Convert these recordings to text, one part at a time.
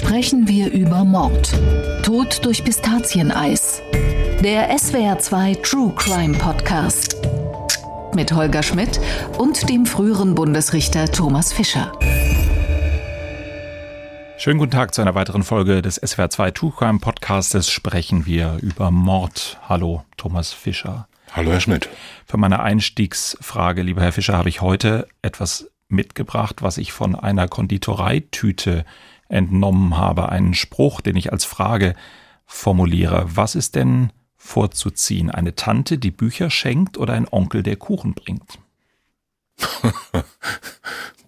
sprechen wir über Mord. Tod durch Pistazieneis. Der SWR2 True Crime Podcast. Mit Holger Schmidt und dem früheren Bundesrichter Thomas Fischer. Schönen guten Tag zu einer weiteren Folge des SWR2 True Crime Podcastes. Sprechen wir über Mord. Hallo, Thomas Fischer. Hallo, Herr Schmidt. Für meine Einstiegsfrage, lieber Herr Fischer, habe ich heute etwas mitgebracht, was ich von einer Konditoreitüte entnommen habe. Einen Spruch, den ich als Frage formuliere. Was ist denn vorzuziehen? Eine Tante, die Bücher schenkt oder ein Onkel, der Kuchen bringt?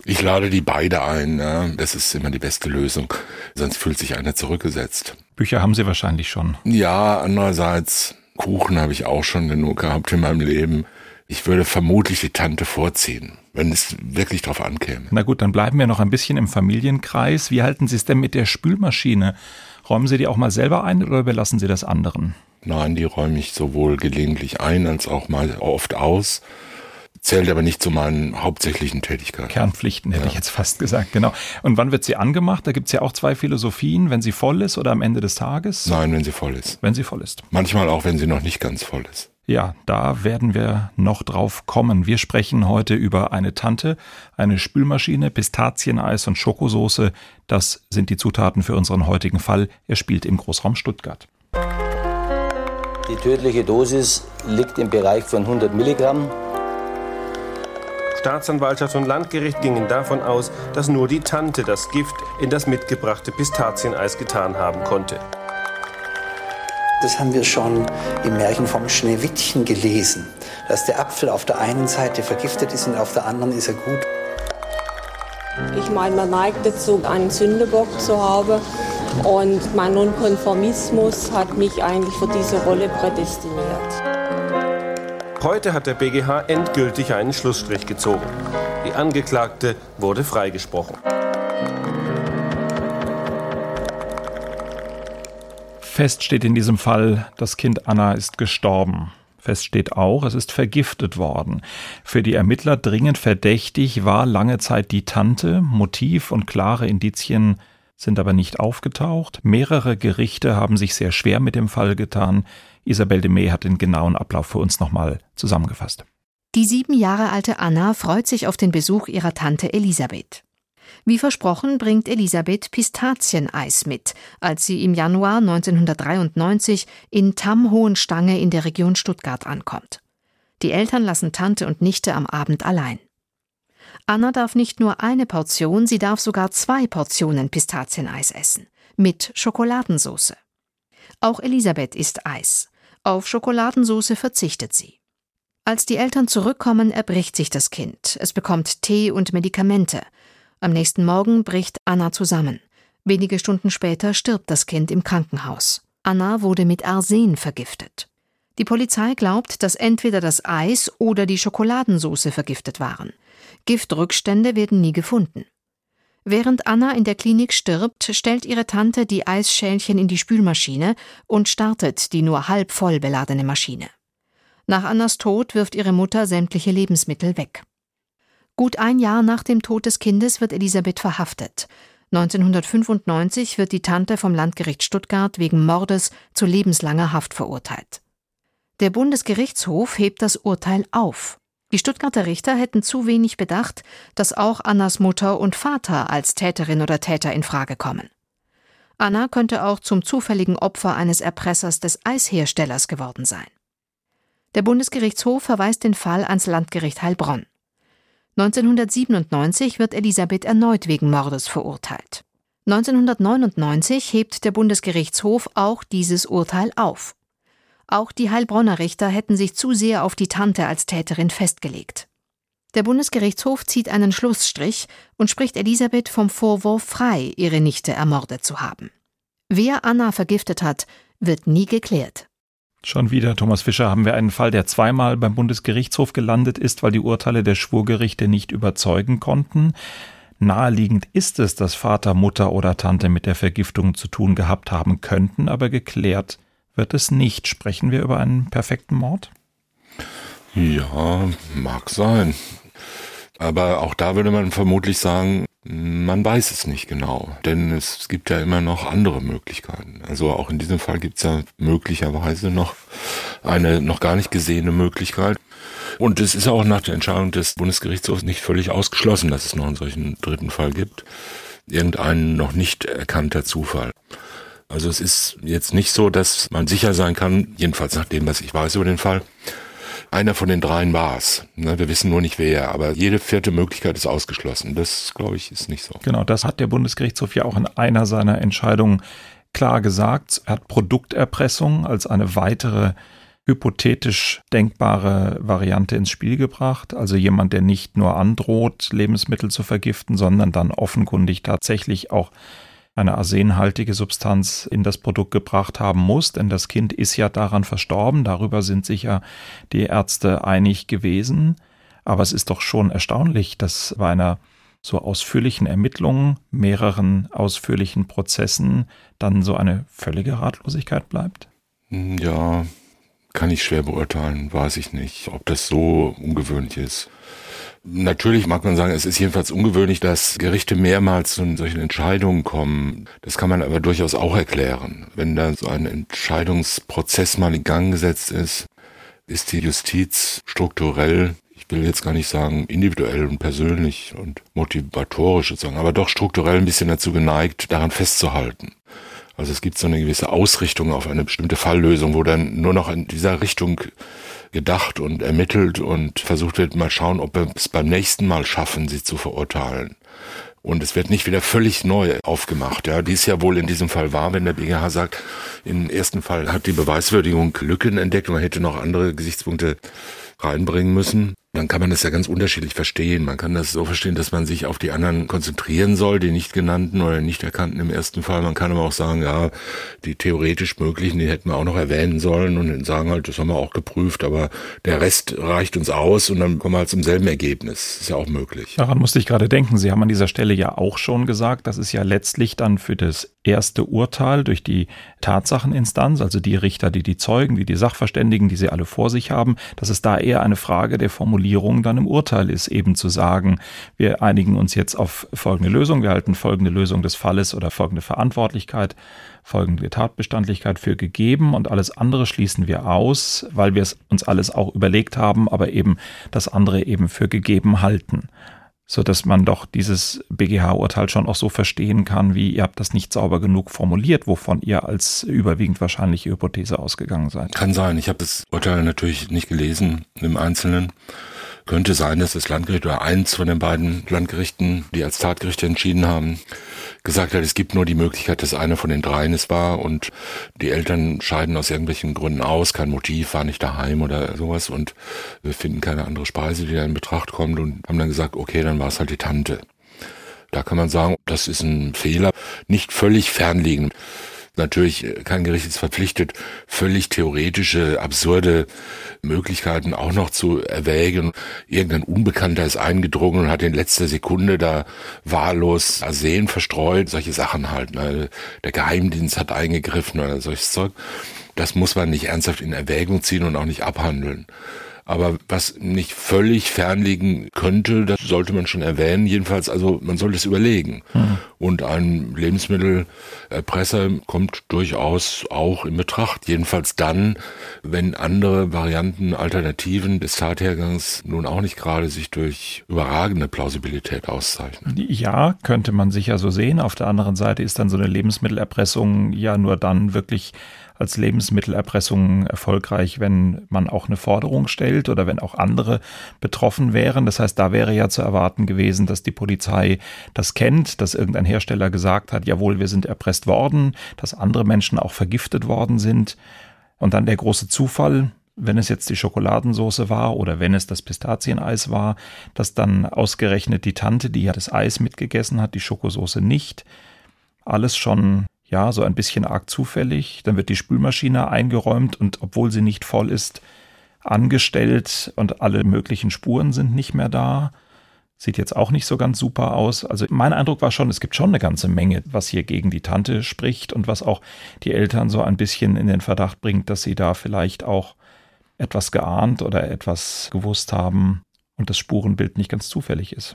Ich lade die beide ein. Ne? Das ist immer die beste Lösung. Sonst fühlt sich einer zurückgesetzt. Bücher haben Sie wahrscheinlich schon. Ja, andererseits Kuchen habe ich auch schon genug gehabt in meinem Leben. Ich würde vermutlich die Tante vorziehen, wenn es wirklich drauf ankäme. Na gut, dann bleiben wir noch ein bisschen im Familienkreis. Wie halten Sie es denn mit der Spülmaschine? Räumen Sie die auch mal selber ein oder überlassen Sie das anderen? Nein, die räume ich sowohl gelegentlich ein als auch mal oft aus zählt aber nicht zu meinen hauptsächlichen Tätigkeiten. Kernpflichten hätte ja. ich jetzt fast gesagt, genau. Und wann wird sie angemacht? Da gibt es ja auch zwei Philosophien, wenn sie voll ist oder am Ende des Tages? Nein, wenn sie voll ist. Wenn sie voll ist. Manchmal auch, wenn sie noch nicht ganz voll ist. Ja, da werden wir noch drauf kommen. Wir sprechen heute über eine Tante, eine Spülmaschine, Pistazieneis und Schokosoße. Das sind die Zutaten für unseren heutigen Fall. Er spielt im Großraum Stuttgart. Die tödliche Dosis liegt im Bereich von 100 Milligramm. Staatsanwaltschaft und Landgericht gingen davon aus, dass nur die Tante das Gift in das mitgebrachte Pistazieneis getan haben konnte. Das haben wir schon im Märchen vom Schneewittchen gelesen, dass der Apfel auf der einen Seite vergiftet ist und auf der anderen ist er gut. Ich meine, man neigt dazu, einen Sündebock zu haben. Und mein Nonkonformismus hat mich eigentlich für diese Rolle prädestiniert. Heute hat der BGH endgültig einen Schlussstrich gezogen. Die Angeklagte wurde freigesprochen. Fest steht in diesem Fall, das Kind Anna ist gestorben. Fest steht auch, es ist vergiftet worden. Für die Ermittler dringend verdächtig war lange Zeit die Tante. Motiv und klare Indizien sind aber nicht aufgetaucht. Mehrere Gerichte haben sich sehr schwer mit dem Fall getan. Isabel de May hat den genauen Ablauf für uns nochmal zusammengefasst. Die sieben Jahre alte Anna freut sich auf den Besuch ihrer Tante Elisabeth. Wie versprochen bringt Elisabeth Pistazieneis mit, als sie im Januar 1993 in Tamm-Hohenstange in der Region Stuttgart ankommt. Die Eltern lassen Tante und Nichte am Abend allein. Anna darf nicht nur eine Portion, sie darf sogar zwei Portionen Pistazieneis essen. Mit Schokoladensauce. Auch Elisabeth isst Eis. Auf Schokoladensauce verzichtet sie. Als die Eltern zurückkommen, erbricht sich das Kind. Es bekommt Tee und Medikamente. Am nächsten Morgen bricht Anna zusammen. Wenige Stunden später stirbt das Kind im Krankenhaus. Anna wurde mit Arsen vergiftet. Die Polizei glaubt, dass entweder das Eis oder die Schokoladensauce vergiftet waren. Giftrückstände werden nie gefunden. Während Anna in der Klinik stirbt, stellt ihre Tante die Eisschälchen in die Spülmaschine und startet die nur halb voll beladene Maschine. Nach Annas Tod wirft ihre Mutter sämtliche Lebensmittel weg. Gut ein Jahr nach dem Tod des Kindes wird Elisabeth verhaftet. 1995 wird die Tante vom Landgericht Stuttgart wegen Mordes zu lebenslanger Haft verurteilt. Der Bundesgerichtshof hebt das Urteil auf. Die Stuttgarter Richter hätten zu wenig bedacht, dass auch Annas Mutter und Vater als Täterin oder Täter in Frage kommen. Anna könnte auch zum zufälligen Opfer eines Erpressers des Eisherstellers geworden sein. Der Bundesgerichtshof verweist den Fall ans Landgericht Heilbronn. 1997 wird Elisabeth erneut wegen Mordes verurteilt. 1999 hebt der Bundesgerichtshof auch dieses Urteil auf. Auch die Heilbronner Richter hätten sich zu sehr auf die Tante als Täterin festgelegt. Der Bundesgerichtshof zieht einen Schlussstrich und spricht Elisabeth vom Vorwurf frei, ihre Nichte ermordet zu haben. Wer Anna vergiftet hat, wird nie geklärt. Schon wieder, Thomas Fischer, haben wir einen Fall, der zweimal beim Bundesgerichtshof gelandet ist, weil die Urteile der Schwurgerichte nicht überzeugen konnten. Naheliegend ist es, dass Vater, Mutter oder Tante mit der Vergiftung zu tun gehabt haben könnten, aber geklärt wird es nicht. Sprechen wir über einen perfekten Mord? Ja, mag sein. Aber auch da würde man vermutlich sagen, Man weiß es nicht genau, denn es gibt ja immer noch andere Möglichkeiten. Also auch in diesem Fall gibt es ja möglicherweise noch eine noch gar nicht gesehene Möglichkeit. Und es ist auch nach der Entscheidung des Bundesgerichtshofs nicht völlig ausgeschlossen, dass es noch einen solchen dritten Fall gibt. Irgendein noch nicht erkannter Zufall. Also es ist jetzt nicht so, dass man sicher sein kann, jedenfalls nach dem, was ich weiß über den Fall, einer von den dreien war es. Ne, wir wissen nur nicht wer, aber jede vierte Möglichkeit ist ausgeschlossen. Das, glaube ich, ist nicht so. Genau, das hat der Bundesgerichtshof ja auch in einer seiner Entscheidungen klar gesagt. Er hat Produkterpressung als eine weitere hypothetisch denkbare Variante ins Spiel gebracht. Also jemand, der nicht nur androht, Lebensmittel zu vergiften, sondern dann offenkundig tatsächlich auch eine arsenhaltige Substanz in das Produkt gebracht haben muss, denn das Kind ist ja daran verstorben, darüber sind sich ja die Ärzte einig gewesen. Aber es ist doch schon erstaunlich, dass bei einer so ausführlichen Ermittlung, mehreren ausführlichen Prozessen dann so eine völlige Ratlosigkeit bleibt? Ja, kann ich schwer beurteilen, weiß ich nicht, ob das so ungewöhnlich ist. Natürlich mag man sagen, es ist jedenfalls ungewöhnlich, dass Gerichte mehrmals zu solchen Entscheidungen kommen. Das kann man aber durchaus auch erklären. Wenn da so ein Entscheidungsprozess mal in Gang gesetzt ist, ist die Justiz strukturell, ich will jetzt gar nicht sagen individuell und persönlich und motivatorisch sozusagen, aber doch strukturell ein bisschen dazu geneigt, daran festzuhalten. Also es gibt so eine gewisse Ausrichtung auf eine bestimmte Falllösung, wo dann nur noch in dieser Richtung gedacht und ermittelt und versucht wird, mal schauen, ob wir es beim nächsten Mal schaffen, sie zu verurteilen. Und es wird nicht wieder völlig neu aufgemacht. Ja, dies ja wohl in diesem Fall wahr, wenn der BGH sagt, im ersten Fall hat die Beweiswürdigung Lücken entdeckt und man hätte noch andere Gesichtspunkte reinbringen müssen dann kann man das ja ganz unterschiedlich verstehen. Man kann das so verstehen, dass man sich auf die anderen konzentrieren soll, die nicht genannten oder nicht erkannten im ersten Fall. Man kann aber auch sagen, ja, die theoretisch möglichen, die hätten wir auch noch erwähnen sollen und dann sagen halt, das haben wir auch geprüft, aber der Rest reicht uns aus und dann kommen wir halt zum selben Ergebnis. Ist ja auch möglich. Daran musste ich gerade denken. Sie haben an dieser Stelle ja auch schon gesagt, dass es ja letztlich dann für das erste Urteil durch die Tatsacheninstanz, also die Richter, die die Zeugen, die die Sachverständigen, die sie alle vor sich haben, dass es da eher eine Frage der Formulierung dann im Urteil ist, eben zu sagen, wir einigen uns jetzt auf folgende Lösung, wir halten folgende Lösung des Falles oder folgende Verantwortlichkeit, folgende Tatbestandlichkeit für gegeben und alles andere schließen wir aus, weil wir es uns alles auch überlegt haben, aber eben das andere eben für gegeben halten so dass man doch dieses BGH-Urteil schon auch so verstehen kann, wie ihr habt das nicht sauber genug formuliert, wovon ihr als überwiegend wahrscheinliche Hypothese ausgegangen seid. Kann sein. Ich habe das Urteil natürlich nicht gelesen im Einzelnen. Könnte sein, dass das Landgericht oder eins von den beiden Landgerichten, die als Tatgerichte entschieden haben, gesagt hat, es gibt nur die Möglichkeit, dass einer von den dreien es war und die Eltern scheiden aus irgendwelchen Gründen aus, kein Motiv, war nicht daheim oder sowas und wir finden keine andere Speise, die da in Betracht kommt und haben dann gesagt, okay, dann war es halt die Tante. Da kann man sagen, das ist ein Fehler, nicht völlig fernliegend. Natürlich, äh, kein Gericht ist verpflichtet, völlig theoretische, absurde Möglichkeiten auch noch zu erwägen. Irgendein Unbekannter ist eingedrungen und hat in letzter Sekunde da wahllos Arsen verstreut, solche Sachen halt. Ne? Der Geheimdienst hat eingegriffen oder solches Zeug. Das muss man nicht ernsthaft in Erwägung ziehen und auch nicht abhandeln. Aber was nicht völlig fernliegen könnte, das sollte man schon erwähnen. Jedenfalls, also man sollte es überlegen. Mhm. Und ein Lebensmittelerpresser kommt durchaus auch in Betracht. Jedenfalls dann, wenn andere Varianten, Alternativen des Tathergangs nun auch nicht gerade sich durch überragende Plausibilität auszeichnen. Ja, könnte man sicher so sehen. Auf der anderen Seite ist dann so eine Lebensmittelerpressung ja nur dann wirklich als Lebensmittelerpressung erfolgreich, wenn man auch eine Forderung stellt oder wenn auch andere betroffen wären. Das heißt, da wäre ja zu erwarten gewesen, dass die Polizei das kennt, dass irgendein Hersteller gesagt hat, jawohl, wir sind erpresst worden, dass andere Menschen auch vergiftet worden sind. Und dann der große Zufall, wenn es jetzt die Schokoladensoße war oder wenn es das Pistazieneis war, dass dann ausgerechnet die Tante, die ja das Eis mitgegessen hat, die Schokosoße nicht. Alles schon ja, so ein bisschen arg zufällig. Dann wird die Spülmaschine eingeräumt und obwohl sie nicht voll ist, angestellt und alle möglichen Spuren sind nicht mehr da. Sieht jetzt auch nicht so ganz super aus. Also mein Eindruck war schon, es gibt schon eine ganze Menge, was hier gegen die Tante spricht und was auch die Eltern so ein bisschen in den Verdacht bringt, dass sie da vielleicht auch etwas geahnt oder etwas gewusst haben und das Spurenbild nicht ganz zufällig ist.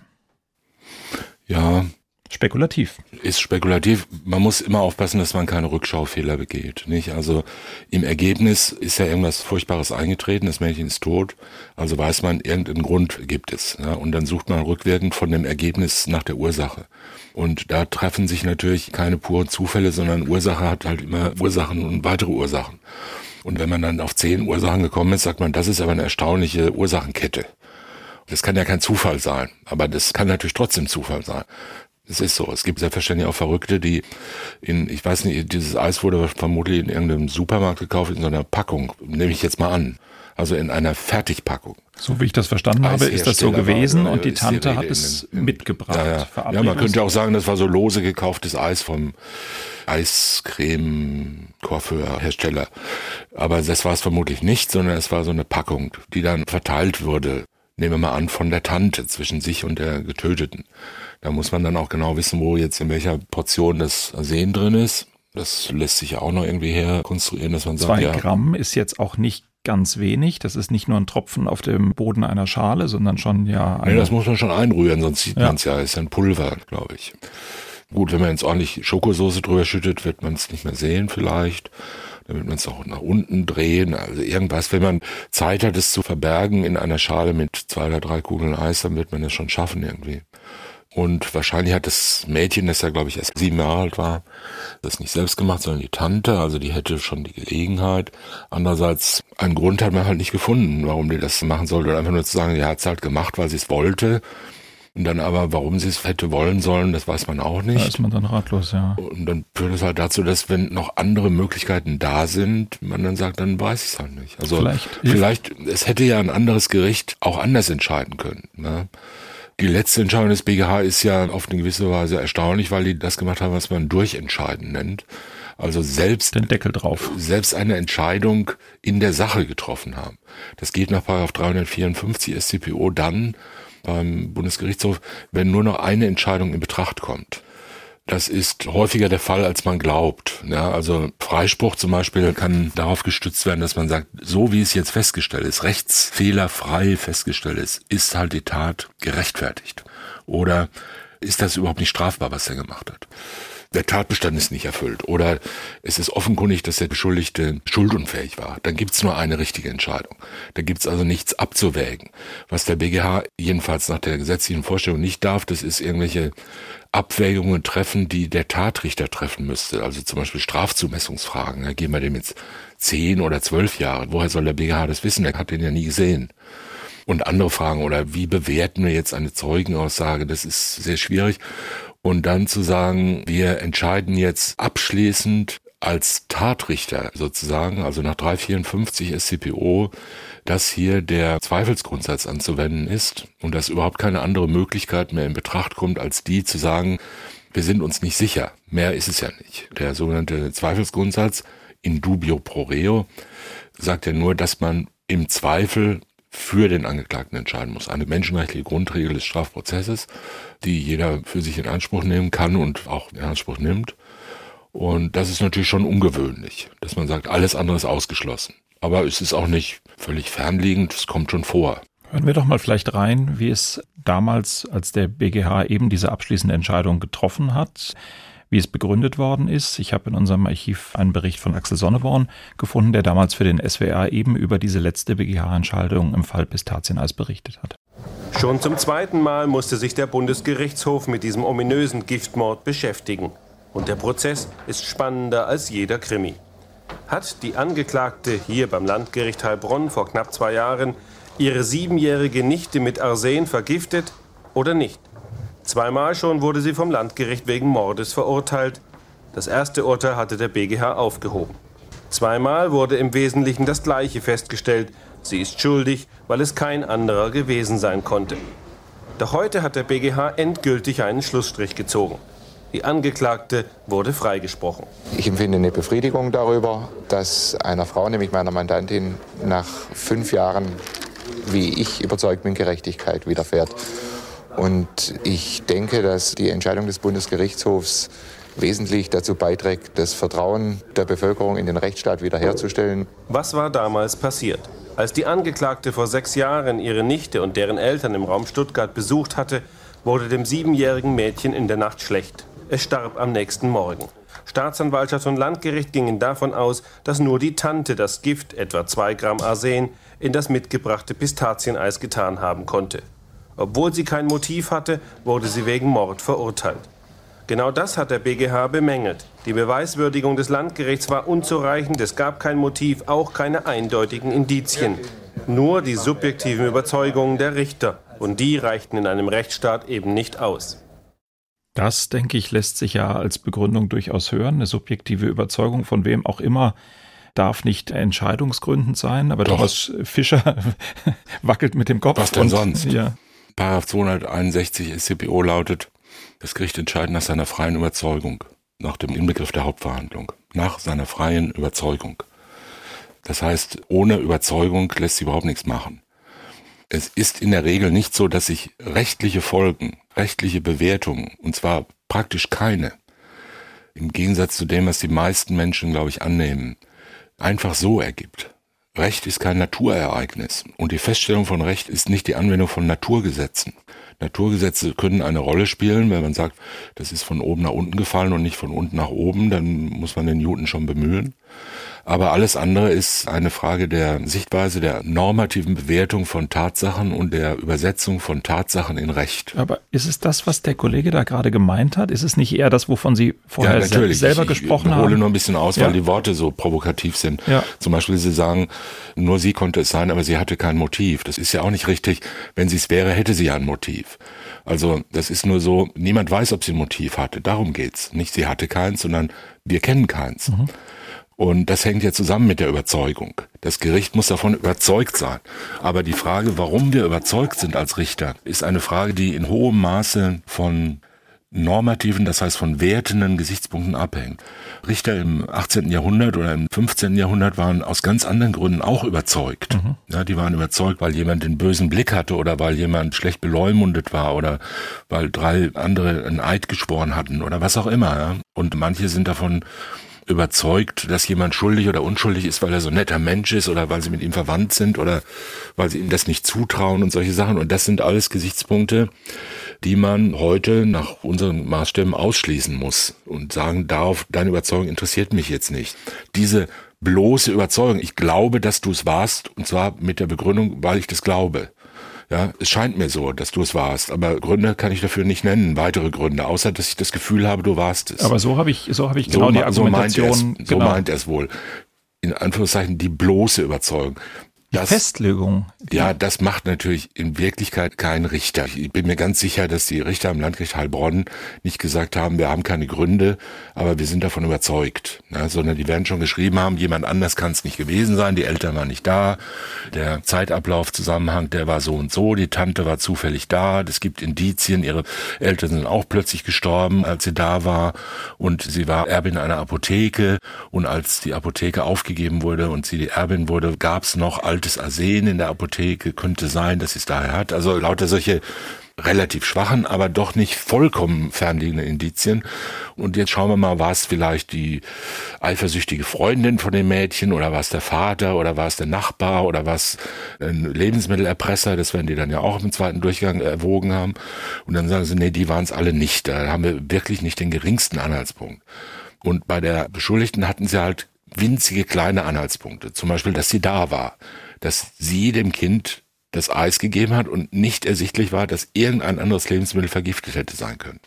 Ja, spekulativ. Ist spekulativ. Man muss immer aufpassen, dass man keine Rückschaufehler begeht. Nicht? Also im Ergebnis ist ja irgendwas Furchtbares eingetreten, das Mädchen ist tot. Also weiß man, irgendeinen Grund gibt es. Ja? Und dann sucht man rückwirkend von dem Ergebnis nach der Ursache. Und da treffen sich natürlich keine puren Zufälle, sondern Ursache hat halt immer Ursachen und weitere Ursachen. Und wenn man dann auf zehn Ursachen gekommen ist, sagt man, das ist aber eine erstaunliche Ursachenkette. Das kann ja kein Zufall sein, aber das kann natürlich trotzdem Zufall sein. Es ist so. Es gibt selbstverständlich auch Verrückte, die in, ich weiß nicht, dieses Eis wurde vermutlich in irgendeinem Supermarkt gekauft, in so einer Packung, nehme ich jetzt mal an. Also in einer Fertigpackung. So wie ich das verstanden habe, ist das so gewesen und die Tante hat es mitgebracht. Ja, ja. ja, man könnte auch sagen, das war so lose gekauftes Eis vom Eiscreme-Coiffeur-Hersteller. Aber das war es vermutlich nicht, sondern es war so eine Packung, die dann verteilt wurde, nehmen wir mal an, von der Tante zwischen sich und der Getöteten. Da muss man dann auch genau wissen, wo jetzt in welcher Portion das Sehen drin ist. Das lässt sich ja auch noch irgendwie herkonstruieren, dass man sagt, Zwei ja. Gramm ist jetzt auch nicht ganz wenig. Das ist nicht nur ein Tropfen auf dem Boden einer Schale, sondern schon ja. Nee, das muss man schon einrühren, sonst sieht ja. man es ja. Ist ein Pulver, glaube ich. Gut, wenn man jetzt ordentlich Schokosoße drüber schüttet, wird man es nicht mehr sehen vielleicht. Dann wird man es auch nach unten drehen. Also irgendwas, wenn man Zeit hat, es zu verbergen in einer Schale mit zwei oder drei Kugeln Eis, dann wird man es schon schaffen irgendwie. Und wahrscheinlich hat das Mädchen, das ja, glaube ich, erst sieben Jahre alt war, das nicht selbst gemacht, sondern die Tante. Also die hätte schon die Gelegenheit. Andererseits, einen Grund hat man halt nicht gefunden, warum die das machen sollte. Oder einfach nur zu sagen, die hat es halt gemacht, weil sie es wollte. Und dann aber, warum sie es hätte wollen sollen, das weiß man auch nicht. Da ist man dann ratlos, ja. Und dann führt es halt dazu, dass wenn noch andere Möglichkeiten da sind, man dann sagt, dann weiß ich es halt nicht. Also vielleicht, vielleicht, es hätte ja ein anderes Gericht auch anders entscheiden können. Ne? Die letzte Entscheidung des BGH ist ja auf eine gewisse Weise erstaunlich, weil die das gemacht haben, was man Durchentscheiden nennt. Also selbst den Deckel drauf. Selbst eine Entscheidung in der Sache getroffen haben. Das geht nach 354 SCPO dann beim Bundesgerichtshof, wenn nur noch eine Entscheidung in Betracht kommt. Das ist häufiger der Fall, als man glaubt. Ja, also Freispruch zum Beispiel kann darauf gestützt werden, dass man sagt, so wie es jetzt festgestellt ist, rechtsfehlerfrei festgestellt ist, ist halt die Tat gerechtfertigt. Oder ist das überhaupt nicht strafbar, was er gemacht hat? der Tatbestand ist nicht erfüllt oder es ist offenkundig, dass der Beschuldigte schuldunfähig war, dann gibt's nur eine richtige Entscheidung. Da gibt's also nichts abzuwägen. Was der BGH jedenfalls nach der gesetzlichen Vorstellung nicht darf, das ist irgendwelche Abwägungen treffen, die der Tatrichter treffen müsste. Also zum Beispiel Strafzumessungsfragen. Da geben wir dem jetzt zehn oder zwölf Jahre. Woher soll der BGH das wissen? Der hat den ja nie gesehen. Und andere Fragen oder wie bewerten wir jetzt eine Zeugenaussage? Das ist sehr schwierig und dann zu sagen, wir entscheiden jetzt abschließend als Tatrichter sozusagen, also nach 354 SCPO, dass hier der Zweifelsgrundsatz anzuwenden ist und dass überhaupt keine andere Möglichkeit mehr in Betracht kommt, als die zu sagen, wir sind uns nicht sicher. Mehr ist es ja nicht. Der sogenannte Zweifelsgrundsatz in dubio pro reo sagt ja nur, dass man im Zweifel für den Angeklagten entscheiden muss. Eine menschenrechtliche Grundregel des Strafprozesses, die jeder für sich in Anspruch nehmen kann und auch in Anspruch nimmt. Und das ist natürlich schon ungewöhnlich, dass man sagt, alles andere ist ausgeschlossen. Aber es ist auch nicht völlig fernliegend, es kommt schon vor. Hören wir doch mal vielleicht rein, wie es damals, als der BGH eben diese abschließende Entscheidung getroffen hat, wie es begründet worden ist. Ich habe in unserem Archiv einen Bericht von Axel Sonneborn gefunden, der damals für den SWR eben über diese letzte BGH-Entscheidung im Fall Pistazieneis berichtet hat. Schon zum zweiten Mal musste sich der Bundesgerichtshof mit diesem ominösen Giftmord beschäftigen. Und der Prozess ist spannender als jeder Krimi. Hat die Angeklagte hier beim Landgericht Heilbronn vor knapp zwei Jahren ihre siebenjährige Nichte mit Arsen vergiftet oder nicht? Zweimal schon wurde sie vom Landgericht wegen Mordes verurteilt. Das erste Urteil hatte der BGH aufgehoben. Zweimal wurde im Wesentlichen das Gleiche festgestellt. Sie ist schuldig, weil es kein anderer gewesen sein konnte. Doch heute hat der BGH endgültig einen Schlussstrich gezogen. Die Angeklagte wurde freigesprochen. Ich empfinde eine Befriedigung darüber, dass einer Frau, nämlich meiner Mandantin, nach fünf Jahren, wie ich überzeugt bin, Gerechtigkeit widerfährt. Und ich denke, dass die Entscheidung des Bundesgerichtshofs wesentlich dazu beiträgt, das Vertrauen der Bevölkerung in den Rechtsstaat wiederherzustellen. Was war damals passiert? Als die Angeklagte vor sechs Jahren ihre Nichte und deren Eltern im Raum Stuttgart besucht hatte, wurde dem siebenjährigen Mädchen in der Nacht schlecht. Es starb am nächsten Morgen. Staatsanwaltschaft und Landgericht gingen davon aus, dass nur die Tante das Gift, etwa 2 Gramm Arsen, in das mitgebrachte Pistazieneis getan haben konnte. Obwohl sie kein Motiv hatte, wurde sie wegen Mord verurteilt. Genau das hat der BGH bemängelt. Die Beweiswürdigung des Landgerichts war unzureichend, es gab kein Motiv, auch keine eindeutigen Indizien. Nur die subjektiven Überzeugungen der Richter. Und die reichten in einem Rechtsstaat eben nicht aus. Das, denke ich, lässt sich ja als Begründung durchaus hören. Eine subjektive Überzeugung von wem auch immer darf nicht entscheidungsgründend sein, aber Doch. Thomas Fischer wackelt mit dem Kopf. Was denn und, sonst? Ja. Paragraph 261 SCPO lautet, das Gericht entscheidet nach seiner freien Überzeugung, nach dem Inbegriff der Hauptverhandlung, nach seiner freien Überzeugung. Das heißt, ohne Überzeugung lässt sie überhaupt nichts machen. Es ist in der Regel nicht so, dass sich rechtliche Folgen, rechtliche Bewertungen, und zwar praktisch keine, im Gegensatz zu dem, was die meisten Menschen, glaube ich, annehmen, einfach so ergibt. Recht ist kein Naturereignis und die Feststellung von Recht ist nicht die Anwendung von Naturgesetzen. Naturgesetze können eine Rolle spielen, wenn man sagt, das ist von oben nach unten gefallen und nicht von unten nach oben, dann muss man den Newton schon bemühen. Aber alles andere ist eine Frage der Sichtweise, der normativen Bewertung von Tatsachen und der Übersetzung von Tatsachen in Recht. Aber ist es das, was der Kollege da gerade gemeint hat? Ist es nicht eher das, wovon Sie vorher ja, natürlich. selber ich, gesprochen haben? Ich hole nur ein bisschen aus, weil ja. die Worte so provokativ sind. Ja. Zum Beispiel, Sie sagen, nur sie konnte es sein, aber sie hatte kein Motiv. Das ist ja auch nicht richtig. Wenn sie es wäre, hätte sie ja ein Motiv. Also das ist nur so, niemand weiß, ob sie ein Motiv hatte. Darum geht's. Nicht sie hatte keins, sondern wir kennen keins. Mhm. Und das hängt ja zusammen mit der Überzeugung. Das Gericht muss davon überzeugt sein. Aber die Frage, warum wir überzeugt sind als Richter, ist eine Frage, die in hohem Maße von normativen, das heißt von wertenden Gesichtspunkten abhängt. Richter im 18. Jahrhundert oder im 15. Jahrhundert waren aus ganz anderen Gründen auch überzeugt. Mhm. Ja, die waren überzeugt, weil jemand den bösen Blick hatte oder weil jemand schlecht beleumundet war oder weil drei andere einen Eid geschworen hatten oder was auch immer. Ja. Und manche sind davon überzeugt, dass jemand schuldig oder unschuldig ist, weil er so ein netter Mensch ist oder weil sie mit ihm verwandt sind oder weil sie ihm das nicht zutrauen und solche Sachen. Und das sind alles Gesichtspunkte, die man heute nach unseren Maßstäben ausschließen muss und sagen darf, deine Überzeugung interessiert mich jetzt nicht. Diese bloße Überzeugung, ich glaube, dass du es warst, und zwar mit der Begründung, weil ich das glaube. Ja, es scheint mir so, dass du es warst, aber Gründe kann ich dafür nicht nennen, weitere Gründe, außer dass ich das Gefühl habe, du warst es. Aber so habe ich, so habe ich genau so, die Argumentation. So meint, es, so genau. meint er es wohl. In Anführungszeichen die bloße Überzeugung. Die das, Festlegung. Ja, das macht natürlich in Wirklichkeit kein Richter. Ich bin mir ganz sicher, dass die Richter am Landgericht Heilbronn nicht gesagt haben, wir haben keine Gründe, aber wir sind davon überzeugt. Ne? Sondern die werden schon geschrieben haben, jemand anders kann es nicht gewesen sein, die Eltern waren nicht da, der Zeitablaufzusammenhang, der war so und so, die Tante war zufällig da, es gibt Indizien, ihre Eltern sind auch plötzlich gestorben, als sie da war und sie war Erbin einer Apotheke und als die Apotheke aufgegeben wurde und sie die Erbin wurde, gab es noch altes Arsen in der Apotheke, könnte sein, dass sie es daher hat. Also lauter solche relativ schwachen, aber doch nicht vollkommen fernliegenden Indizien. Und jetzt schauen wir mal, war es vielleicht die eifersüchtige Freundin von dem Mädchen oder war es der Vater oder war es der Nachbar oder war es ein Lebensmittelerpresser, das werden die dann ja auch im zweiten Durchgang erwogen haben. Und dann sagen sie, nee, die waren es alle nicht. Da haben wir wirklich nicht den geringsten Anhaltspunkt. Und bei der Beschuldigten hatten sie halt winzige kleine Anhaltspunkte. Zum Beispiel, dass sie da war, dass sie dem Kind das Eis gegeben hat und nicht ersichtlich war, dass irgendein anderes Lebensmittel vergiftet hätte sein können.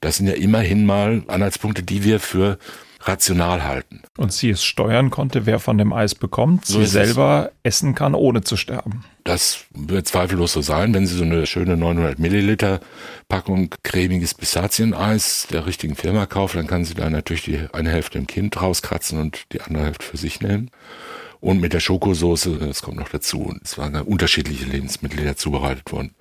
Das sind ja immerhin mal Anhaltspunkte, die wir für rational halten. Und sie es steuern konnte, wer von dem Eis bekommt, so sie selber es. essen kann, ohne zu sterben. Das wird zweifellos so sein, wenn Sie so eine schöne 900 Milliliter Packung cremiges Pistazieneis der richtigen Firma kaufen, dann kann sie da natürlich die eine Hälfte im Kind rauskratzen und die andere Hälfte für sich nehmen. Und mit der Schokosoße, das kommt noch dazu. Es waren unterschiedliche Lebensmittel, die da zubereitet wurden.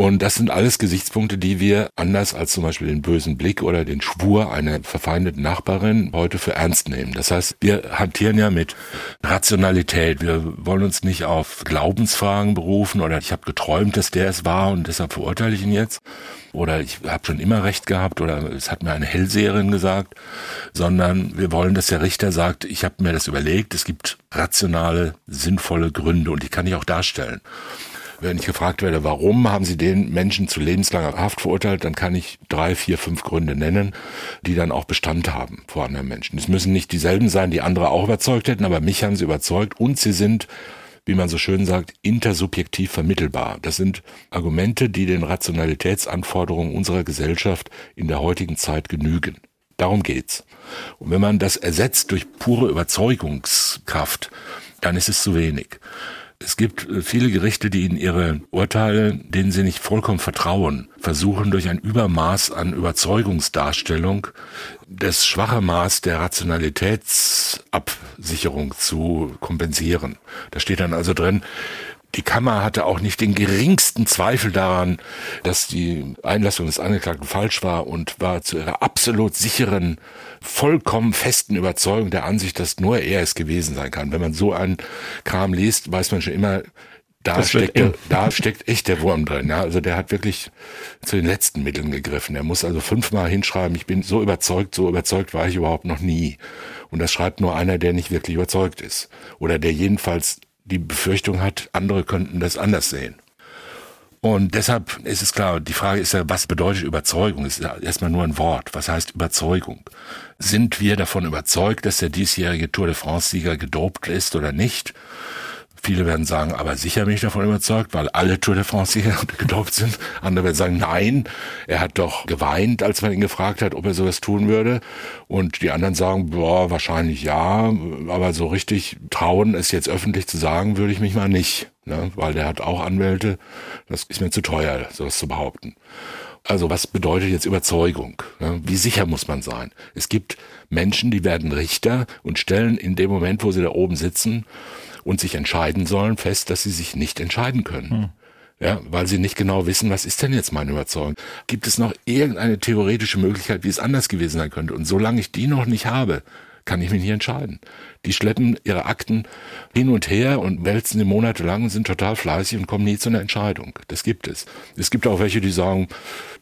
Und das sind alles Gesichtspunkte, die wir anders als zum Beispiel den bösen Blick oder den Schwur einer verfeindeten Nachbarin heute für ernst nehmen. Das heißt, wir hantieren ja mit Rationalität. Wir wollen uns nicht auf Glaubensfragen berufen oder ich habe geträumt, dass der es war und deshalb verurteile ich ihn jetzt. Oder ich habe schon immer recht gehabt oder es hat mir eine Hellseherin gesagt, sondern wir wollen, dass der Richter sagt, ich habe mir das überlegt, es gibt rationale, sinnvolle Gründe und die kann ich auch darstellen. Wenn ich gefragt werde, warum haben Sie den Menschen zu lebenslanger Haft verurteilt, dann kann ich drei, vier, fünf Gründe nennen, die dann auch Bestand haben vor anderen Menschen. Es müssen nicht dieselben sein, die andere auch überzeugt hätten, aber mich haben sie überzeugt und sie sind wie man so schön sagt, intersubjektiv vermittelbar. Das sind Argumente, die den Rationalitätsanforderungen unserer Gesellschaft in der heutigen Zeit genügen. Darum geht's. Und wenn man das ersetzt durch pure Überzeugungskraft, dann ist es zu wenig. Es gibt äh, viele Gerichte, die in ihre Urteile, denen sie nicht vollkommen vertrauen, versuchen durch ein Übermaß an Überzeugungsdarstellung das schwache Maß der Rationalitätsabsicherung zu kompensieren. Da steht dann also drin, die Kammer hatte auch nicht den geringsten Zweifel daran, dass die Einlassung des Angeklagten falsch war und war zu ihrer absolut sicheren, vollkommen festen Überzeugung der Ansicht, dass nur er es gewesen sein kann. Wenn man so einen Kram liest, weiß man schon immer, da steckt, der, da steckt echt der Wurm drin. Ja, also der hat wirklich zu den letzten Mitteln gegriffen. Er muss also fünfmal hinschreiben, ich bin so überzeugt, so überzeugt war ich überhaupt noch nie. Und das schreibt nur einer, der nicht wirklich überzeugt ist. Oder der jedenfalls die Befürchtung hat, andere könnten das anders sehen. Und deshalb ist es klar, die Frage ist ja, was bedeutet Überzeugung? Das ist ja erstmal nur ein Wort. Was heißt Überzeugung? Sind wir davon überzeugt, dass der diesjährige Tour de France-Sieger gedopt ist oder nicht? Viele werden sagen, aber sicher bin ich davon überzeugt, weil alle Tour de France-Sieger gedopt sind. Andere werden sagen, nein, er hat doch geweint, als man ihn gefragt hat, ob er sowas tun würde. Und die anderen sagen, boah, wahrscheinlich ja, aber so richtig trauen, es jetzt öffentlich zu sagen, würde ich mich mal nicht. Ne? Weil der hat auch Anwälte. Das ist mir zu teuer, sowas zu behaupten. Also was bedeutet jetzt Überzeugung? Ne? Wie sicher muss man sein? Es gibt Menschen, die werden Richter und stellen in dem Moment, wo sie da oben sitzen, und sich entscheiden sollen, fest, dass sie sich nicht entscheiden können. Hm. Ja, weil sie nicht genau wissen, was ist denn jetzt meine Überzeugung? Gibt es noch irgendeine theoretische Möglichkeit, wie es anders gewesen sein könnte? Und solange ich die noch nicht habe, kann ich mich nicht entscheiden. Die schleppen ihre Akten hin und her und wälzen die Monate lang und sind total fleißig und kommen nie zu einer Entscheidung. Das gibt es. Es gibt auch welche, die sagen,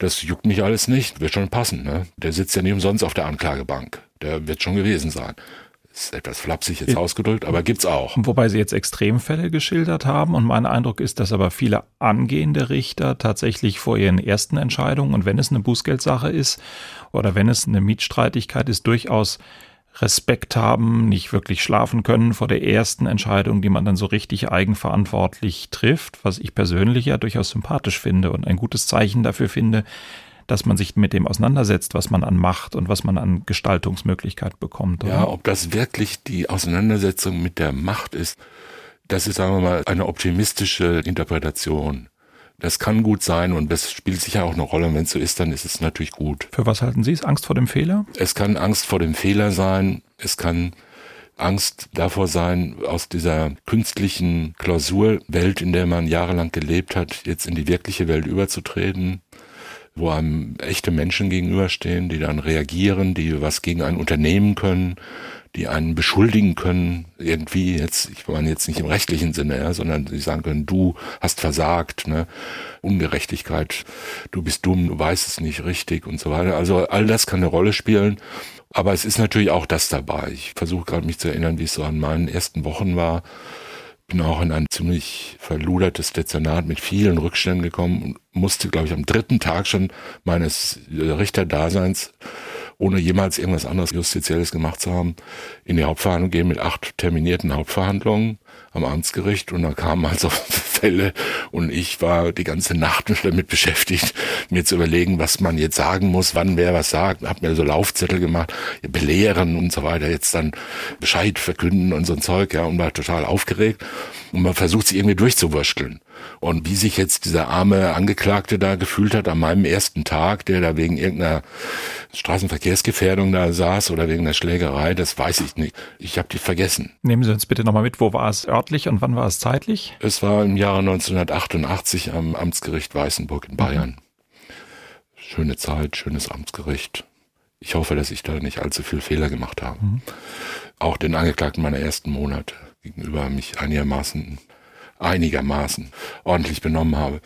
das juckt mich alles nicht, wird schon passen. Ne? Der sitzt ja nicht umsonst auf der Anklagebank. Der wird schon gewesen sein ist etwas flapsig jetzt ausgedrückt, aber gibt's auch. Wobei Sie jetzt Extremfälle geschildert haben und mein Eindruck ist, dass aber viele angehende Richter tatsächlich vor ihren ersten Entscheidungen und wenn es eine Bußgeldsache ist oder wenn es eine Mietstreitigkeit ist, durchaus Respekt haben, nicht wirklich schlafen können vor der ersten Entscheidung, die man dann so richtig eigenverantwortlich trifft, was ich persönlich ja durchaus sympathisch finde und ein gutes Zeichen dafür finde, dass man sich mit dem auseinandersetzt, was man an Macht und was man an Gestaltungsmöglichkeit bekommt. Oder? Ja, ob das wirklich die Auseinandersetzung mit der Macht ist, das ist, sagen wir mal, eine optimistische Interpretation. Das kann gut sein und das spielt sicher auch eine Rolle. Und wenn es so ist, dann ist es natürlich gut. Für was halten Sie es? Angst vor dem Fehler? Es kann Angst vor dem Fehler sein. Es kann Angst davor sein, aus dieser künstlichen Klausurwelt, in der man jahrelang gelebt hat, jetzt in die wirkliche Welt überzutreten wo einem echte Menschen gegenüberstehen, die dann reagieren, die was gegen ein Unternehmen können, die einen beschuldigen können, irgendwie jetzt, ich meine jetzt nicht im rechtlichen Sinne, ja, sondern die sagen können, du hast versagt, ne, Ungerechtigkeit, du bist dumm, du weißt es nicht richtig und so weiter. Also all das kann eine Rolle spielen. Aber es ist natürlich auch das dabei. Ich versuche gerade mich zu erinnern, wie es so an meinen ersten Wochen war bin auch in ein ziemlich verludertes Dezernat mit vielen Rückständen gekommen und musste, glaube ich, am dritten Tag schon meines Richterdaseins, ohne jemals irgendwas anderes Justizielles gemacht zu haben, in die Hauptverhandlung gehen mit acht terminierten Hauptverhandlungen am Amtsgericht. Und da kamen also Fälle und ich war die ganze Nacht damit beschäftigt, mir zu überlegen, was man jetzt sagen muss, wann wer was sagt, hab mir so Laufzettel gemacht, belehren und so weiter, jetzt dann Bescheid verkünden und so ein Zeug, ja, und war total aufgeregt und man versucht sich irgendwie durchzuwurschteln. Und wie sich jetzt dieser arme Angeklagte da gefühlt hat an meinem ersten Tag, der da wegen irgendeiner Straßenverkehrsgefährdung da saß oder wegen der Schlägerei, das weiß ich nicht. Ich habe die vergessen. Nehmen Sie uns bitte nochmal mit, wo war es örtlich und wann war es zeitlich? Es war im Jahre 1988 am Amtsgericht Weißenburg in Bayern. Schöne Zeit, schönes Amtsgericht. Ich hoffe, dass ich da nicht allzu viel Fehler gemacht habe. Mhm. Auch den Angeklagten meiner ersten Monate gegenüber mich einigermaßen einigermaßen ordentlich benommen habe.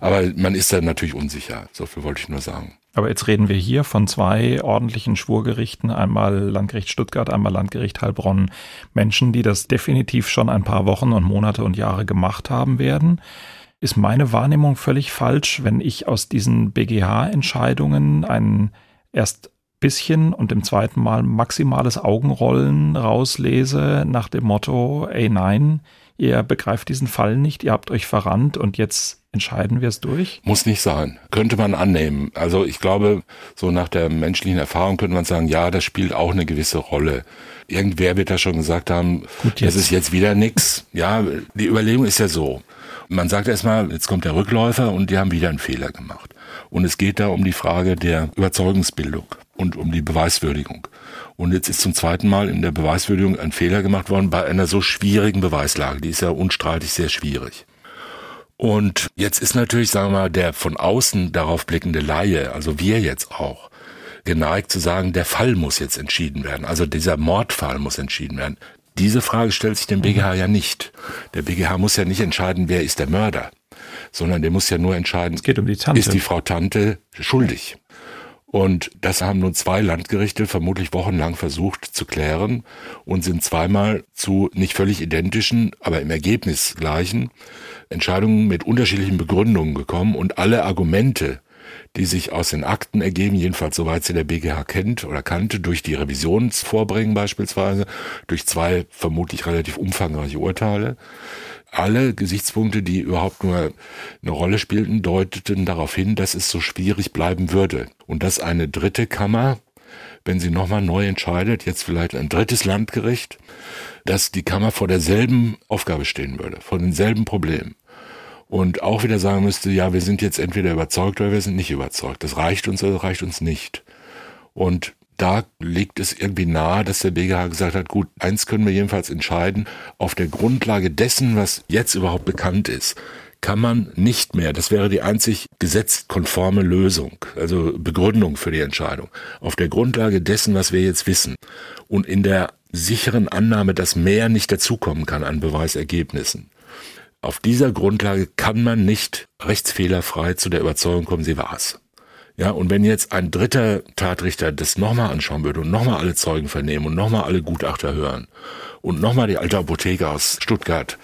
Aber man ist da natürlich unsicher. So viel wollte ich nur sagen. Aber jetzt reden wir hier von zwei ordentlichen Schwurgerichten, einmal Landgericht Stuttgart, einmal Landgericht Heilbronn. Menschen, die das definitiv schon ein paar Wochen und Monate und Jahre gemacht haben werden. Ist meine Wahrnehmung völlig falsch, wenn ich aus diesen BGH-Entscheidungen ein erst bisschen und im zweiten Mal maximales Augenrollen rauslese nach dem Motto, ey nein, ihr begreift diesen Fall nicht, ihr habt euch verrannt und jetzt entscheiden wir es durch? Muss nicht sein. Könnte man annehmen. Also ich glaube, so nach der menschlichen Erfahrung könnte man sagen, ja, das spielt auch eine gewisse Rolle. Irgendwer wird da schon gesagt haben, Gut, das ist jetzt wieder nix. Ja, die Überlegung ist ja so. Man sagt erstmal, jetzt kommt der Rückläufer und die haben wieder einen Fehler gemacht. Und es geht da um die Frage der Überzeugungsbildung und um die Beweiswürdigung. Und jetzt ist zum zweiten Mal in der Beweiswürdigung ein Fehler gemacht worden bei einer so schwierigen Beweislage. Die ist ja unstreitig sehr schwierig. Und jetzt ist natürlich, sagen wir mal, der von außen darauf blickende Laie, also wir jetzt auch, geneigt zu sagen, der Fall muss jetzt entschieden werden. Also dieser Mordfall muss entschieden werden. Diese Frage stellt sich dem BGH ja nicht. Der BGH muss ja nicht entscheiden, wer ist der Mörder, sondern der muss ja nur entscheiden, um die ist die Frau Tante schuldig. Und das haben nun zwei Landgerichte vermutlich wochenlang versucht zu klären und sind zweimal zu nicht völlig identischen, aber im Ergebnis gleichen Entscheidungen mit unterschiedlichen Begründungen gekommen. Und alle Argumente, die sich aus den Akten ergeben, jedenfalls soweit sie der BGH kennt oder kannte, durch die Revisionsvorbringen beispielsweise, durch zwei vermutlich relativ umfangreiche Urteile, alle Gesichtspunkte, die überhaupt nur eine Rolle spielten, deuteten darauf hin, dass es so schwierig bleiben würde und dass eine dritte Kammer, wenn sie nochmal neu entscheidet, jetzt vielleicht ein drittes Landgericht, dass die Kammer vor derselben Aufgabe stehen würde, vor denselben Problemen. Und auch wieder sagen müsste, ja, wir sind jetzt entweder überzeugt oder wir sind nicht überzeugt. Das reicht uns oder das reicht uns nicht. Und da liegt es irgendwie nahe, dass der BGH gesagt hat, gut, eins können wir jedenfalls entscheiden, auf der Grundlage dessen, was jetzt überhaupt bekannt ist, kann man nicht mehr, das wäre die einzig gesetzkonforme Lösung, also Begründung für die Entscheidung, auf der Grundlage dessen, was wir jetzt wissen und in der sicheren Annahme, dass mehr nicht dazukommen kann an Beweisergebnissen. Auf dieser Grundlage kann man nicht rechtsfehlerfrei zu der Überzeugung kommen, sie war es. Ja, und wenn jetzt ein dritter Tatrichter das nochmal anschauen würde und nochmal alle Zeugen vernehmen und nochmal alle Gutachter hören und nochmal die alte Apotheke aus Stuttgart,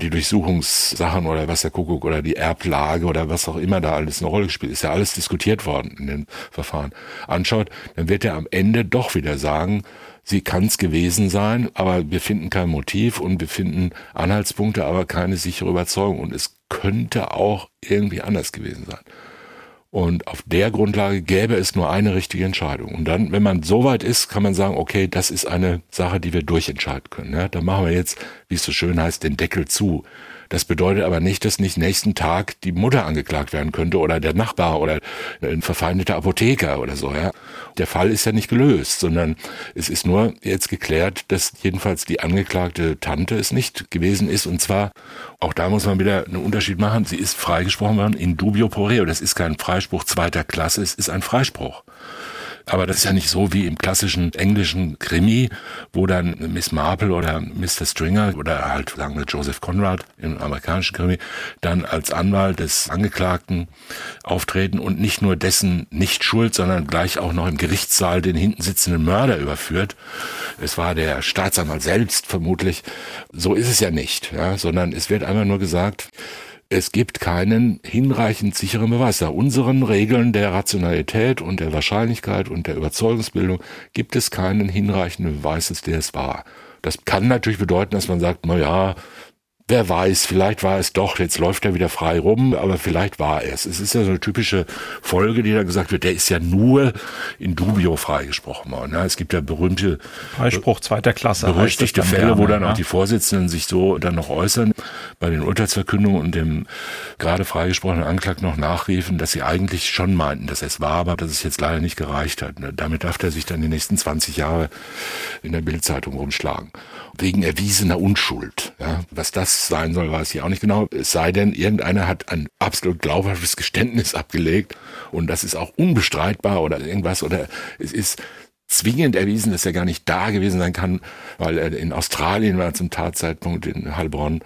die Durchsuchungssachen oder was der Kuckuck oder die Erblage oder was auch immer da alles eine Rolle gespielt ist, ja alles diskutiert worden in den Verfahren, anschaut, dann wird er am Ende doch wieder sagen, sie kann es gewesen sein, aber wir finden kein Motiv und wir finden Anhaltspunkte, aber keine sichere Überzeugung und es könnte auch irgendwie anders gewesen sein. Und auf der Grundlage gäbe es nur eine richtige Entscheidung. Und dann, wenn man so weit ist, kann man sagen, okay, das ist eine Sache, die wir durchentscheiden können. Ja, da machen wir jetzt, wie es so schön heißt, den Deckel zu. Das bedeutet aber nicht, dass nicht nächsten Tag die Mutter angeklagt werden könnte oder der Nachbar oder ein verfeindeter Apotheker oder so. Ja. Der Fall ist ja nicht gelöst, sondern es ist nur jetzt geklärt, dass jedenfalls die angeklagte Tante es nicht gewesen ist. Und zwar, auch da muss man wieder einen Unterschied machen, sie ist freigesprochen worden in dubio pro reo. Das ist kein Freispruch zweiter Klasse, es ist ein Freispruch. Aber das ist ja nicht so wie im klassischen englischen Krimi, wo dann Miss Marple oder Mr. Stringer oder halt sagen wir Joseph Conrad im amerikanischen Krimi dann als Anwalt des Angeklagten auftreten und nicht nur dessen nicht Schuld, sondern gleich auch noch im Gerichtssaal den hinten sitzenden Mörder überführt. Es war der Staatsanwalt selbst vermutlich. So ist es ja nicht, ja, sondern es wird einfach nur gesagt, es gibt keinen hinreichend sicheren Beweis. Nach unseren Regeln der Rationalität und der Wahrscheinlichkeit und der Überzeugungsbildung gibt es keinen hinreichenden Beweis, dass der es war. Das kann natürlich bedeuten, dass man sagt, na ja, Wer weiß, vielleicht war es doch, jetzt läuft er wieder frei rum, aber vielleicht war es. Es ist ja so eine typische Folge, die da gesagt wird, der ist ja nur in dubio freigesprochen worden. Es gibt ja berühmte Freispruch zweiter Klasse. Berüchtigte Fälle, gerne, wo dann ja. auch die Vorsitzenden sich so dann noch äußern, bei den Urteilsverkündungen und dem gerade freigesprochenen Anklagten noch nachriefen, dass sie eigentlich schon meinten, dass es war, aber dass es jetzt leider nicht gereicht hat. Damit darf er sich dann die nächsten 20 Jahre in der Bildzeitung rumschlagen. Wegen erwiesener Unschuld. Ja, was das sein soll, weiß ich auch nicht genau. Es sei denn, irgendeiner hat ein absolut glaubhaftes Geständnis abgelegt und das ist auch unbestreitbar oder irgendwas oder es ist zwingend erwiesen, dass er gar nicht da gewesen sein kann, weil er in Australien war zum Tatzeitpunkt in Heilbronn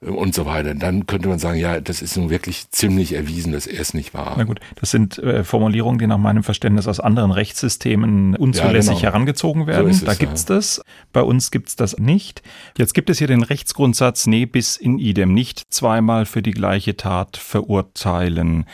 und so weiter. Dann könnte man sagen, ja, das ist nun wirklich ziemlich erwiesen, dass er es nicht war. Na gut, das sind äh, Formulierungen, die nach meinem Verständnis aus anderen Rechtssystemen unzulässig ja, genau. herangezogen werden. So es, da gibt's ja. das. Bei uns gibt's das nicht. Jetzt gibt es hier den Rechtsgrundsatz, nee, bis in idem, nicht zweimal für die gleiche Tat verurteilen.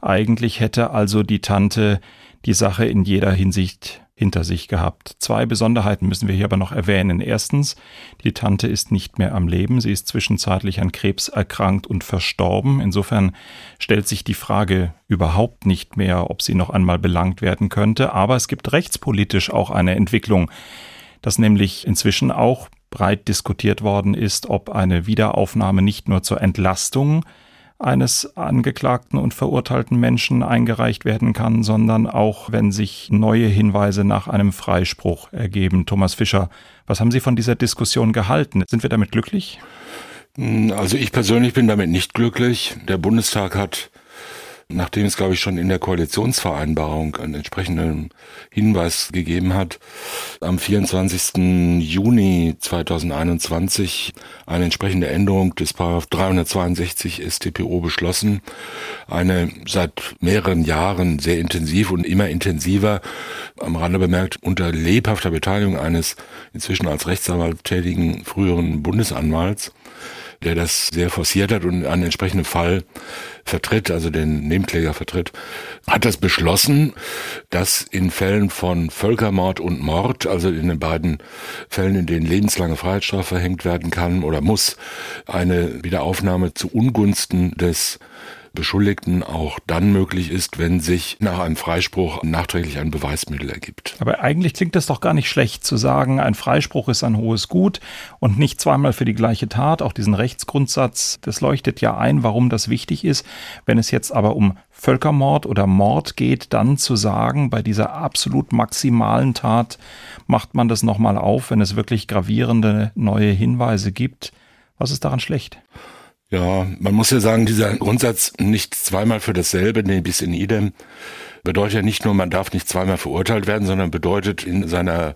Eigentlich hätte also die Tante die Sache in jeder Hinsicht hinter sich gehabt. Zwei Besonderheiten müssen wir hier aber noch erwähnen. Erstens, die Tante ist nicht mehr am Leben. Sie ist zwischenzeitlich an Krebs erkrankt und verstorben. Insofern stellt sich die Frage überhaupt nicht mehr, ob sie noch einmal belangt werden könnte. Aber es gibt rechtspolitisch auch eine Entwicklung, dass nämlich inzwischen auch breit diskutiert worden ist, ob eine Wiederaufnahme nicht nur zur Entlastung eines angeklagten und verurteilten Menschen eingereicht werden kann, sondern auch, wenn sich neue Hinweise nach einem Freispruch ergeben. Thomas Fischer, was haben Sie von dieser Diskussion gehalten? Sind wir damit glücklich? Also ich persönlich bin damit nicht glücklich. Der Bundestag hat nachdem es, glaube ich, schon in der Koalitionsvereinbarung einen entsprechenden Hinweis gegeben hat, am 24. Juni 2021 eine entsprechende Änderung des Paragraph 362 StPO beschlossen. Eine seit mehreren Jahren sehr intensiv und immer intensiver, am Rande bemerkt, unter lebhafter Beteiligung eines inzwischen als Rechtsanwalt tätigen früheren Bundesanwalts der das sehr forciert hat und einen entsprechenden Fall vertritt, also den Nebenkläger vertritt, hat das beschlossen, dass in Fällen von Völkermord und Mord, also in den beiden Fällen, in denen lebenslange Freiheitsstrafe verhängt werden kann oder muss, eine Wiederaufnahme zu Ungunsten des Beschuldigten auch dann möglich ist, wenn sich nach einem Freispruch nachträglich ein Beweismittel ergibt. Aber eigentlich klingt das doch gar nicht schlecht zu sagen, ein Freispruch ist ein hohes Gut und nicht zweimal für die gleiche Tat. Auch diesen Rechtsgrundsatz, das leuchtet ja ein, warum das wichtig ist. Wenn es jetzt aber um Völkermord oder Mord geht, dann zu sagen, bei dieser absolut maximalen Tat macht man das nochmal auf, wenn es wirklich gravierende neue Hinweise gibt. Was ist daran schlecht? Ja, man muss ja sagen, dieser Grundsatz nicht zweimal für dasselbe, nee, bis in idem, bedeutet ja nicht nur, man darf nicht zweimal verurteilt werden, sondern bedeutet in seiner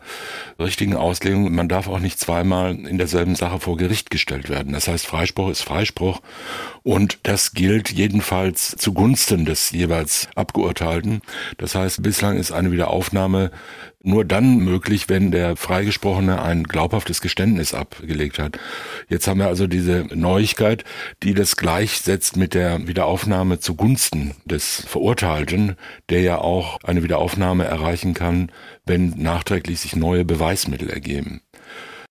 richtigen Auslegung, man darf auch nicht zweimal in derselben Sache vor Gericht gestellt werden. Das heißt, Freispruch ist Freispruch und das gilt jedenfalls zugunsten des jeweils Abgeurteilten. Das heißt, bislang ist eine Wiederaufnahme nur dann möglich, wenn der Freigesprochene ein glaubhaftes Geständnis abgelegt hat. Jetzt haben wir also diese Neuigkeit, die das gleichsetzt mit der Wiederaufnahme zugunsten des Verurteilten, der ja auch eine Wiederaufnahme erreichen kann, wenn nachträglich sich neue Beweismittel ergeben.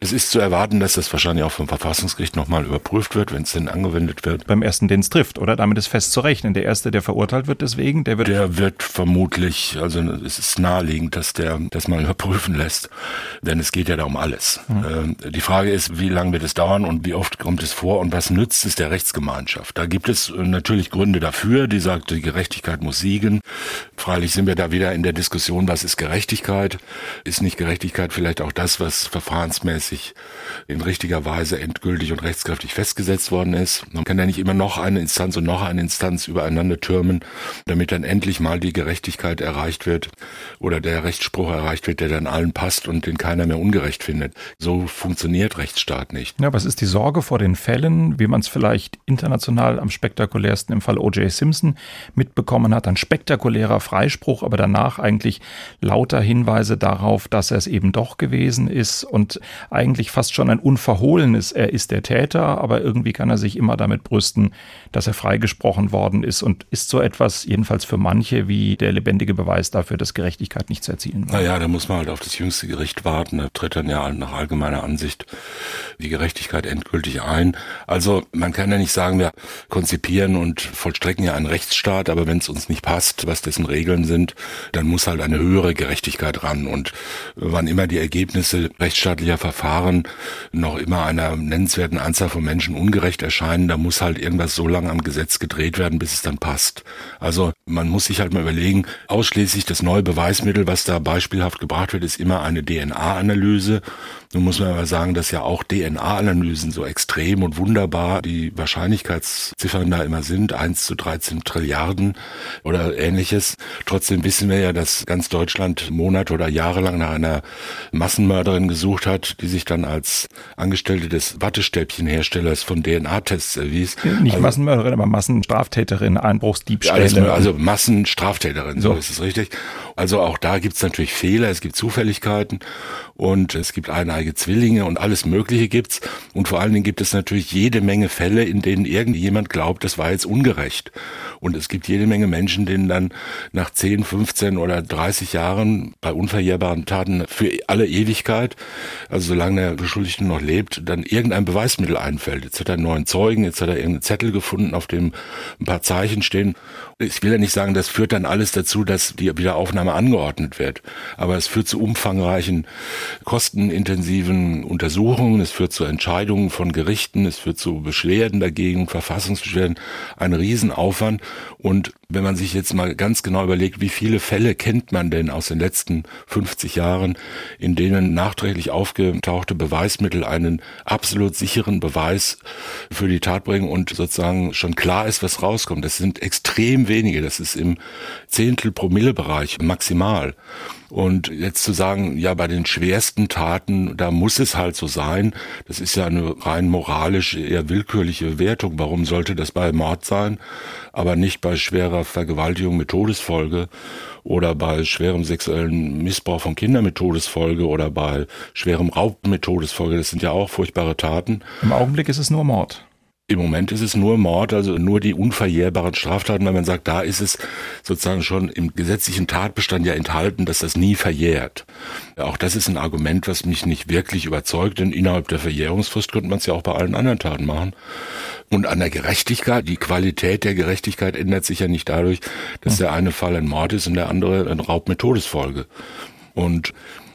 Es ist zu erwarten, dass das wahrscheinlich auch vom Verfassungsgericht nochmal überprüft wird, wenn es denn angewendet wird. Beim ersten, den es trifft, oder? Damit ist fest zu rechnen. Der erste, der verurteilt wird deswegen, der wird... Der wird vermutlich, also es ist naheliegend, dass der das mal überprüfen lässt, denn es geht ja da um alles. Mhm. die Frage ist, wie lange wird es dauern und wie oft kommt es vor und was nützt es der Rechtsgemeinschaft? Da gibt es natürlich Gründe dafür, die sagt, die Gerechtigkeit muss siegen. Freilich sind wir da wieder in der Diskussion, was ist Gerechtigkeit? Ist nicht Gerechtigkeit vielleicht auch das, was verfahrensmäßig rechtmäßig in richtiger Weise endgültig und rechtskräftig festgesetzt worden ist. Man kann ja nicht immer noch eine Instanz und noch eine Instanz übereinander türmen, damit dann endlich mal die Gerechtigkeit erreicht wird oder der Rechtsspruch erreicht wird, der dann allen passt und den keiner mehr ungerecht findet. So funktioniert Rechtsstaat nicht. Ja, was ist die Sorge vor den Fällen, wie man es vielleicht international am spektakulärsten im Fall O.J. Simpson mitbekommen hat? Ein spektakulärer Freispruch, aber danach eigentlich lauter Hinweise darauf, dass er es eben doch gewesen ist und eigentlich fast schon ein unverhohlenes, er ist der Täter, aber irgendwie kann er sich immer damit brüsten, dass er freigesprochen worden ist und ist so etwas, jedenfalls für manche, wie der lebendige Beweis dafür, dass Gerechtigkeit nicht zu erzielen war. Naja, da muss man halt auf das jüngste Gericht warten. Da tritt dann ja nach allgemeiner Ansicht die Gerechtigkeit endgültig ein. Also man kann ja nicht sagen, wir konzipieren und vollstrecken ja einen Rechtsstaat, aber wenn es uns nicht passt, was dessen Regeln sind, dann muss halt eine höhere Gerechtigkeit ran. Und wann immer die Ergebnisse rechtsstaatlicher Verfahren Verfahren noch immer einer nennenswerten Anzahl von Menschen ungerecht erscheinen, da muss halt irgendwas so lange am Gesetz gedreht werden, bis es dann passt. Also Man muss sich halt mal überlegen, ausschließlich das neue Beweismittel, was da beispielhaft gebracht wird, ist immer eine DNA-Analyse. Nun muss man aber sagen, dass ja auch DNA-Analysen so extrem und wunderbar die Wahrscheinlichkeitsziffern da immer sind, 1 zu 13 Trilliarden oder ähnliches. Trotzdem wissen wir ja, dass ganz Deutschland Monate oder Jahre lang nach einer Massenmörderin gesucht hat, die sich dann als Angestellte des Wattestäbchenherstellers von DNA-Tests erwies. Nicht also, Massenmörderin, aber Massenstraftäterin, Einbruchsdiebstähle. Ja, also Massenstraftäterin, so. so ist es richtig. Also auch da gibt es natürlich Fehler, es gibt Zufälligkeiten und es gibt eineige Zwillinge und alles Mögliche gibt's. Und vor allen Dingen gibt es natürlich jede Menge Fälle, in denen irgendjemand glaubt, das war jetzt ungerecht. Und es gibt jede Menge Menschen, denen dann nach 10, 15 oder 30 Jahren bei unverjährbaren Taten für alle Ewigkeit, also solange der Beschuldigte noch lebt, dann irgendein Beweismittel einfällt. Jetzt hat er einen neuen Zeugen, jetzt hat er irgendeinen Zettel gefunden, auf dem ein paar Zeichen stehen. Ich will ja nicht sagen, das führt dann alles dazu, dass die Wiederaufnahme angeordnet wird. Aber es führt zu umfangreichen kostenintensiven Untersuchungen, es führt zu Entscheidungen von Gerichten, es führt zu Beschwerden dagegen, Verfassungsbeschwerden, ein Riesenaufwand. Und wenn man sich jetzt mal ganz genau überlegt, wie viele Fälle kennt man denn aus den letzten 50 Jahren, in denen nachträglich aufgetauchte Beweismittel einen absolut sicheren Beweis für die Tat bringen und sozusagen schon klar ist, was rauskommt. Das sind extrem wenige, das ist im Zehntel Promille Bereich maximal. Und jetzt zu sagen, ja, bei den schwersten Taten, da muss es halt so sein, das ist ja eine rein moralisch eher willkürliche Wertung. Warum sollte das bei Mord sein, aber nicht bei schwerer Vergewaltigung mit Todesfolge oder bei schwerem sexuellen Missbrauch von Kindern mit Todesfolge oder bei schwerem Raub mit Todesfolge? Das sind ja auch furchtbare Taten. Im Augenblick ist es nur Mord. Im Moment ist es nur Mord, also nur die unverjährbaren Straftaten, weil man sagt, da ist es sozusagen schon im gesetzlichen Tatbestand ja enthalten, dass das nie verjährt. Auch das ist ein Argument, was mich nicht wirklich überzeugt, denn innerhalb der Verjährungsfrist könnte man es ja auch bei allen anderen Taten machen. Und an der Gerechtigkeit, die Qualität der Gerechtigkeit ändert sich ja nicht dadurch, dass der eine Fall ein Mord ist und der andere ein Raub mit Todesfolge. Und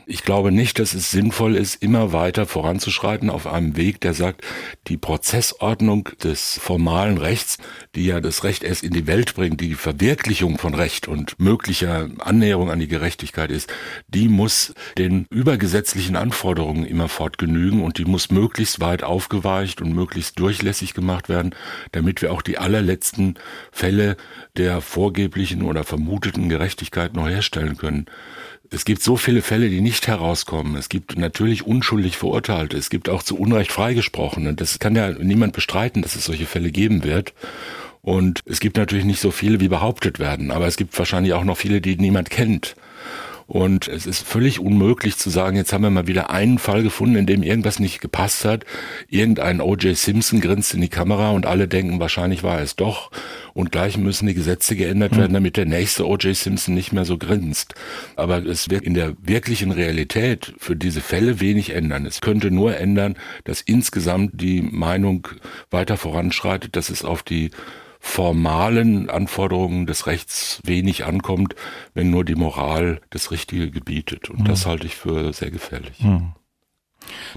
ich glaube nicht, dass es sinnvoll ist, immer weiter voranzuschreiten auf einem Weg, der sagt, die Prozessordnung des formalen Rechts, die ja das Recht erst in die Welt bringt, die Verwirklichung von Recht und möglicher Annäherung an die Gerechtigkeit ist, die muss den übergesetzlichen Anforderungen immerfort genügen und die muss möglichst weit aufgeweicht und möglichst durchlässig gemacht werden, damit wir auch die allerletzten Fälle der vorgeblichen oder vermuteten Gerechtigkeit noch herstellen können. Es gibt so viele Fälle, die nicht herauskommen. Es gibt natürlich unschuldig Verurteilte. Es gibt auch zu Unrecht Freigesprochene. Das kann ja niemand bestreiten, dass es solche Fälle geben wird. Und es gibt natürlich nicht so viele, wie behauptet werden. Aber es gibt wahrscheinlich auch noch viele, die niemand kennt. Und es ist völlig unmöglich zu sagen, jetzt haben wir mal wieder einen Fall gefunden, in dem irgendwas nicht gepasst hat. Irgendein O.J. Simpson grinst in die Kamera und alle denken, wahrscheinlich war es doch. Und gleich müssen die Gesetze geändert hm. werden, damit der nächste O.J. Simpson nicht mehr so grinst. Aber es wird in der wirklichen Realität für diese Fälle wenig ändern. Es könnte nur ändern, dass insgesamt die Meinung weiter voranschreitet, dass es auf die formalen Anforderungen des Rechts wenig ankommt, wenn nur die Moral das Richtige gebietet. Und mhm. das halte ich für sehr gefährlich. Mhm.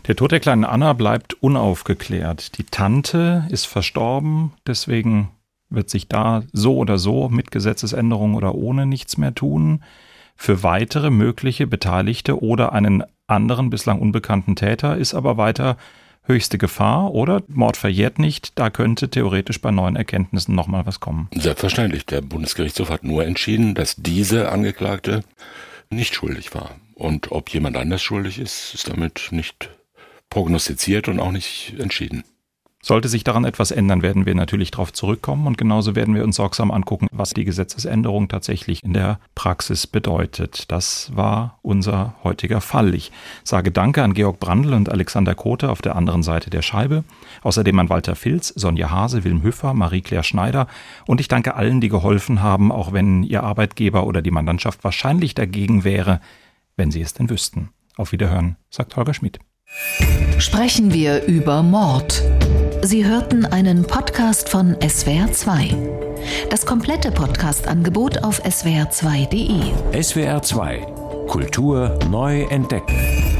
Der Tod der kleinen Anna bleibt unaufgeklärt. Die Tante ist verstorben, deswegen wird sich da so oder so mit Gesetzesänderung oder ohne nichts mehr tun. Für weitere mögliche Beteiligte oder einen anderen bislang unbekannten Täter ist aber weiter höchste Gefahr oder Mord verjährt nicht, da könnte theoretisch bei neuen Erkenntnissen nochmal was kommen. Selbstverständlich. Der Bundesgerichtshof hat nur entschieden, dass diese Angeklagte nicht schuldig war. Und ob jemand anders schuldig ist, ist damit nicht prognostiziert und auch nicht entschieden. Sollte sich daran etwas ändern, werden wir natürlich darauf zurückkommen und genauso werden wir uns sorgsam angucken, was die Gesetzesänderung tatsächlich in der Praxis bedeutet. Das war unser heutiger Fall. Ich sage Danke an Georg Brandl und Alexander Kote auf der anderen Seite der Scheibe, außerdem an Walter Filz, Sonja Hase, Wilm Hüffer, Marie-Claire Schneider und ich danke allen, die geholfen haben, auch wenn ihr Arbeitgeber oder die Mandantschaft wahrscheinlich dagegen wäre, wenn sie es denn wüssten. Auf Wiederhören, sagt Holger Schmidt. Sprechen wir über Mord. Sie hörten einen Podcast von SWR2. Das komplette Podcast-Angebot auf swr2.de. SWR2 Kultur neu entdecken.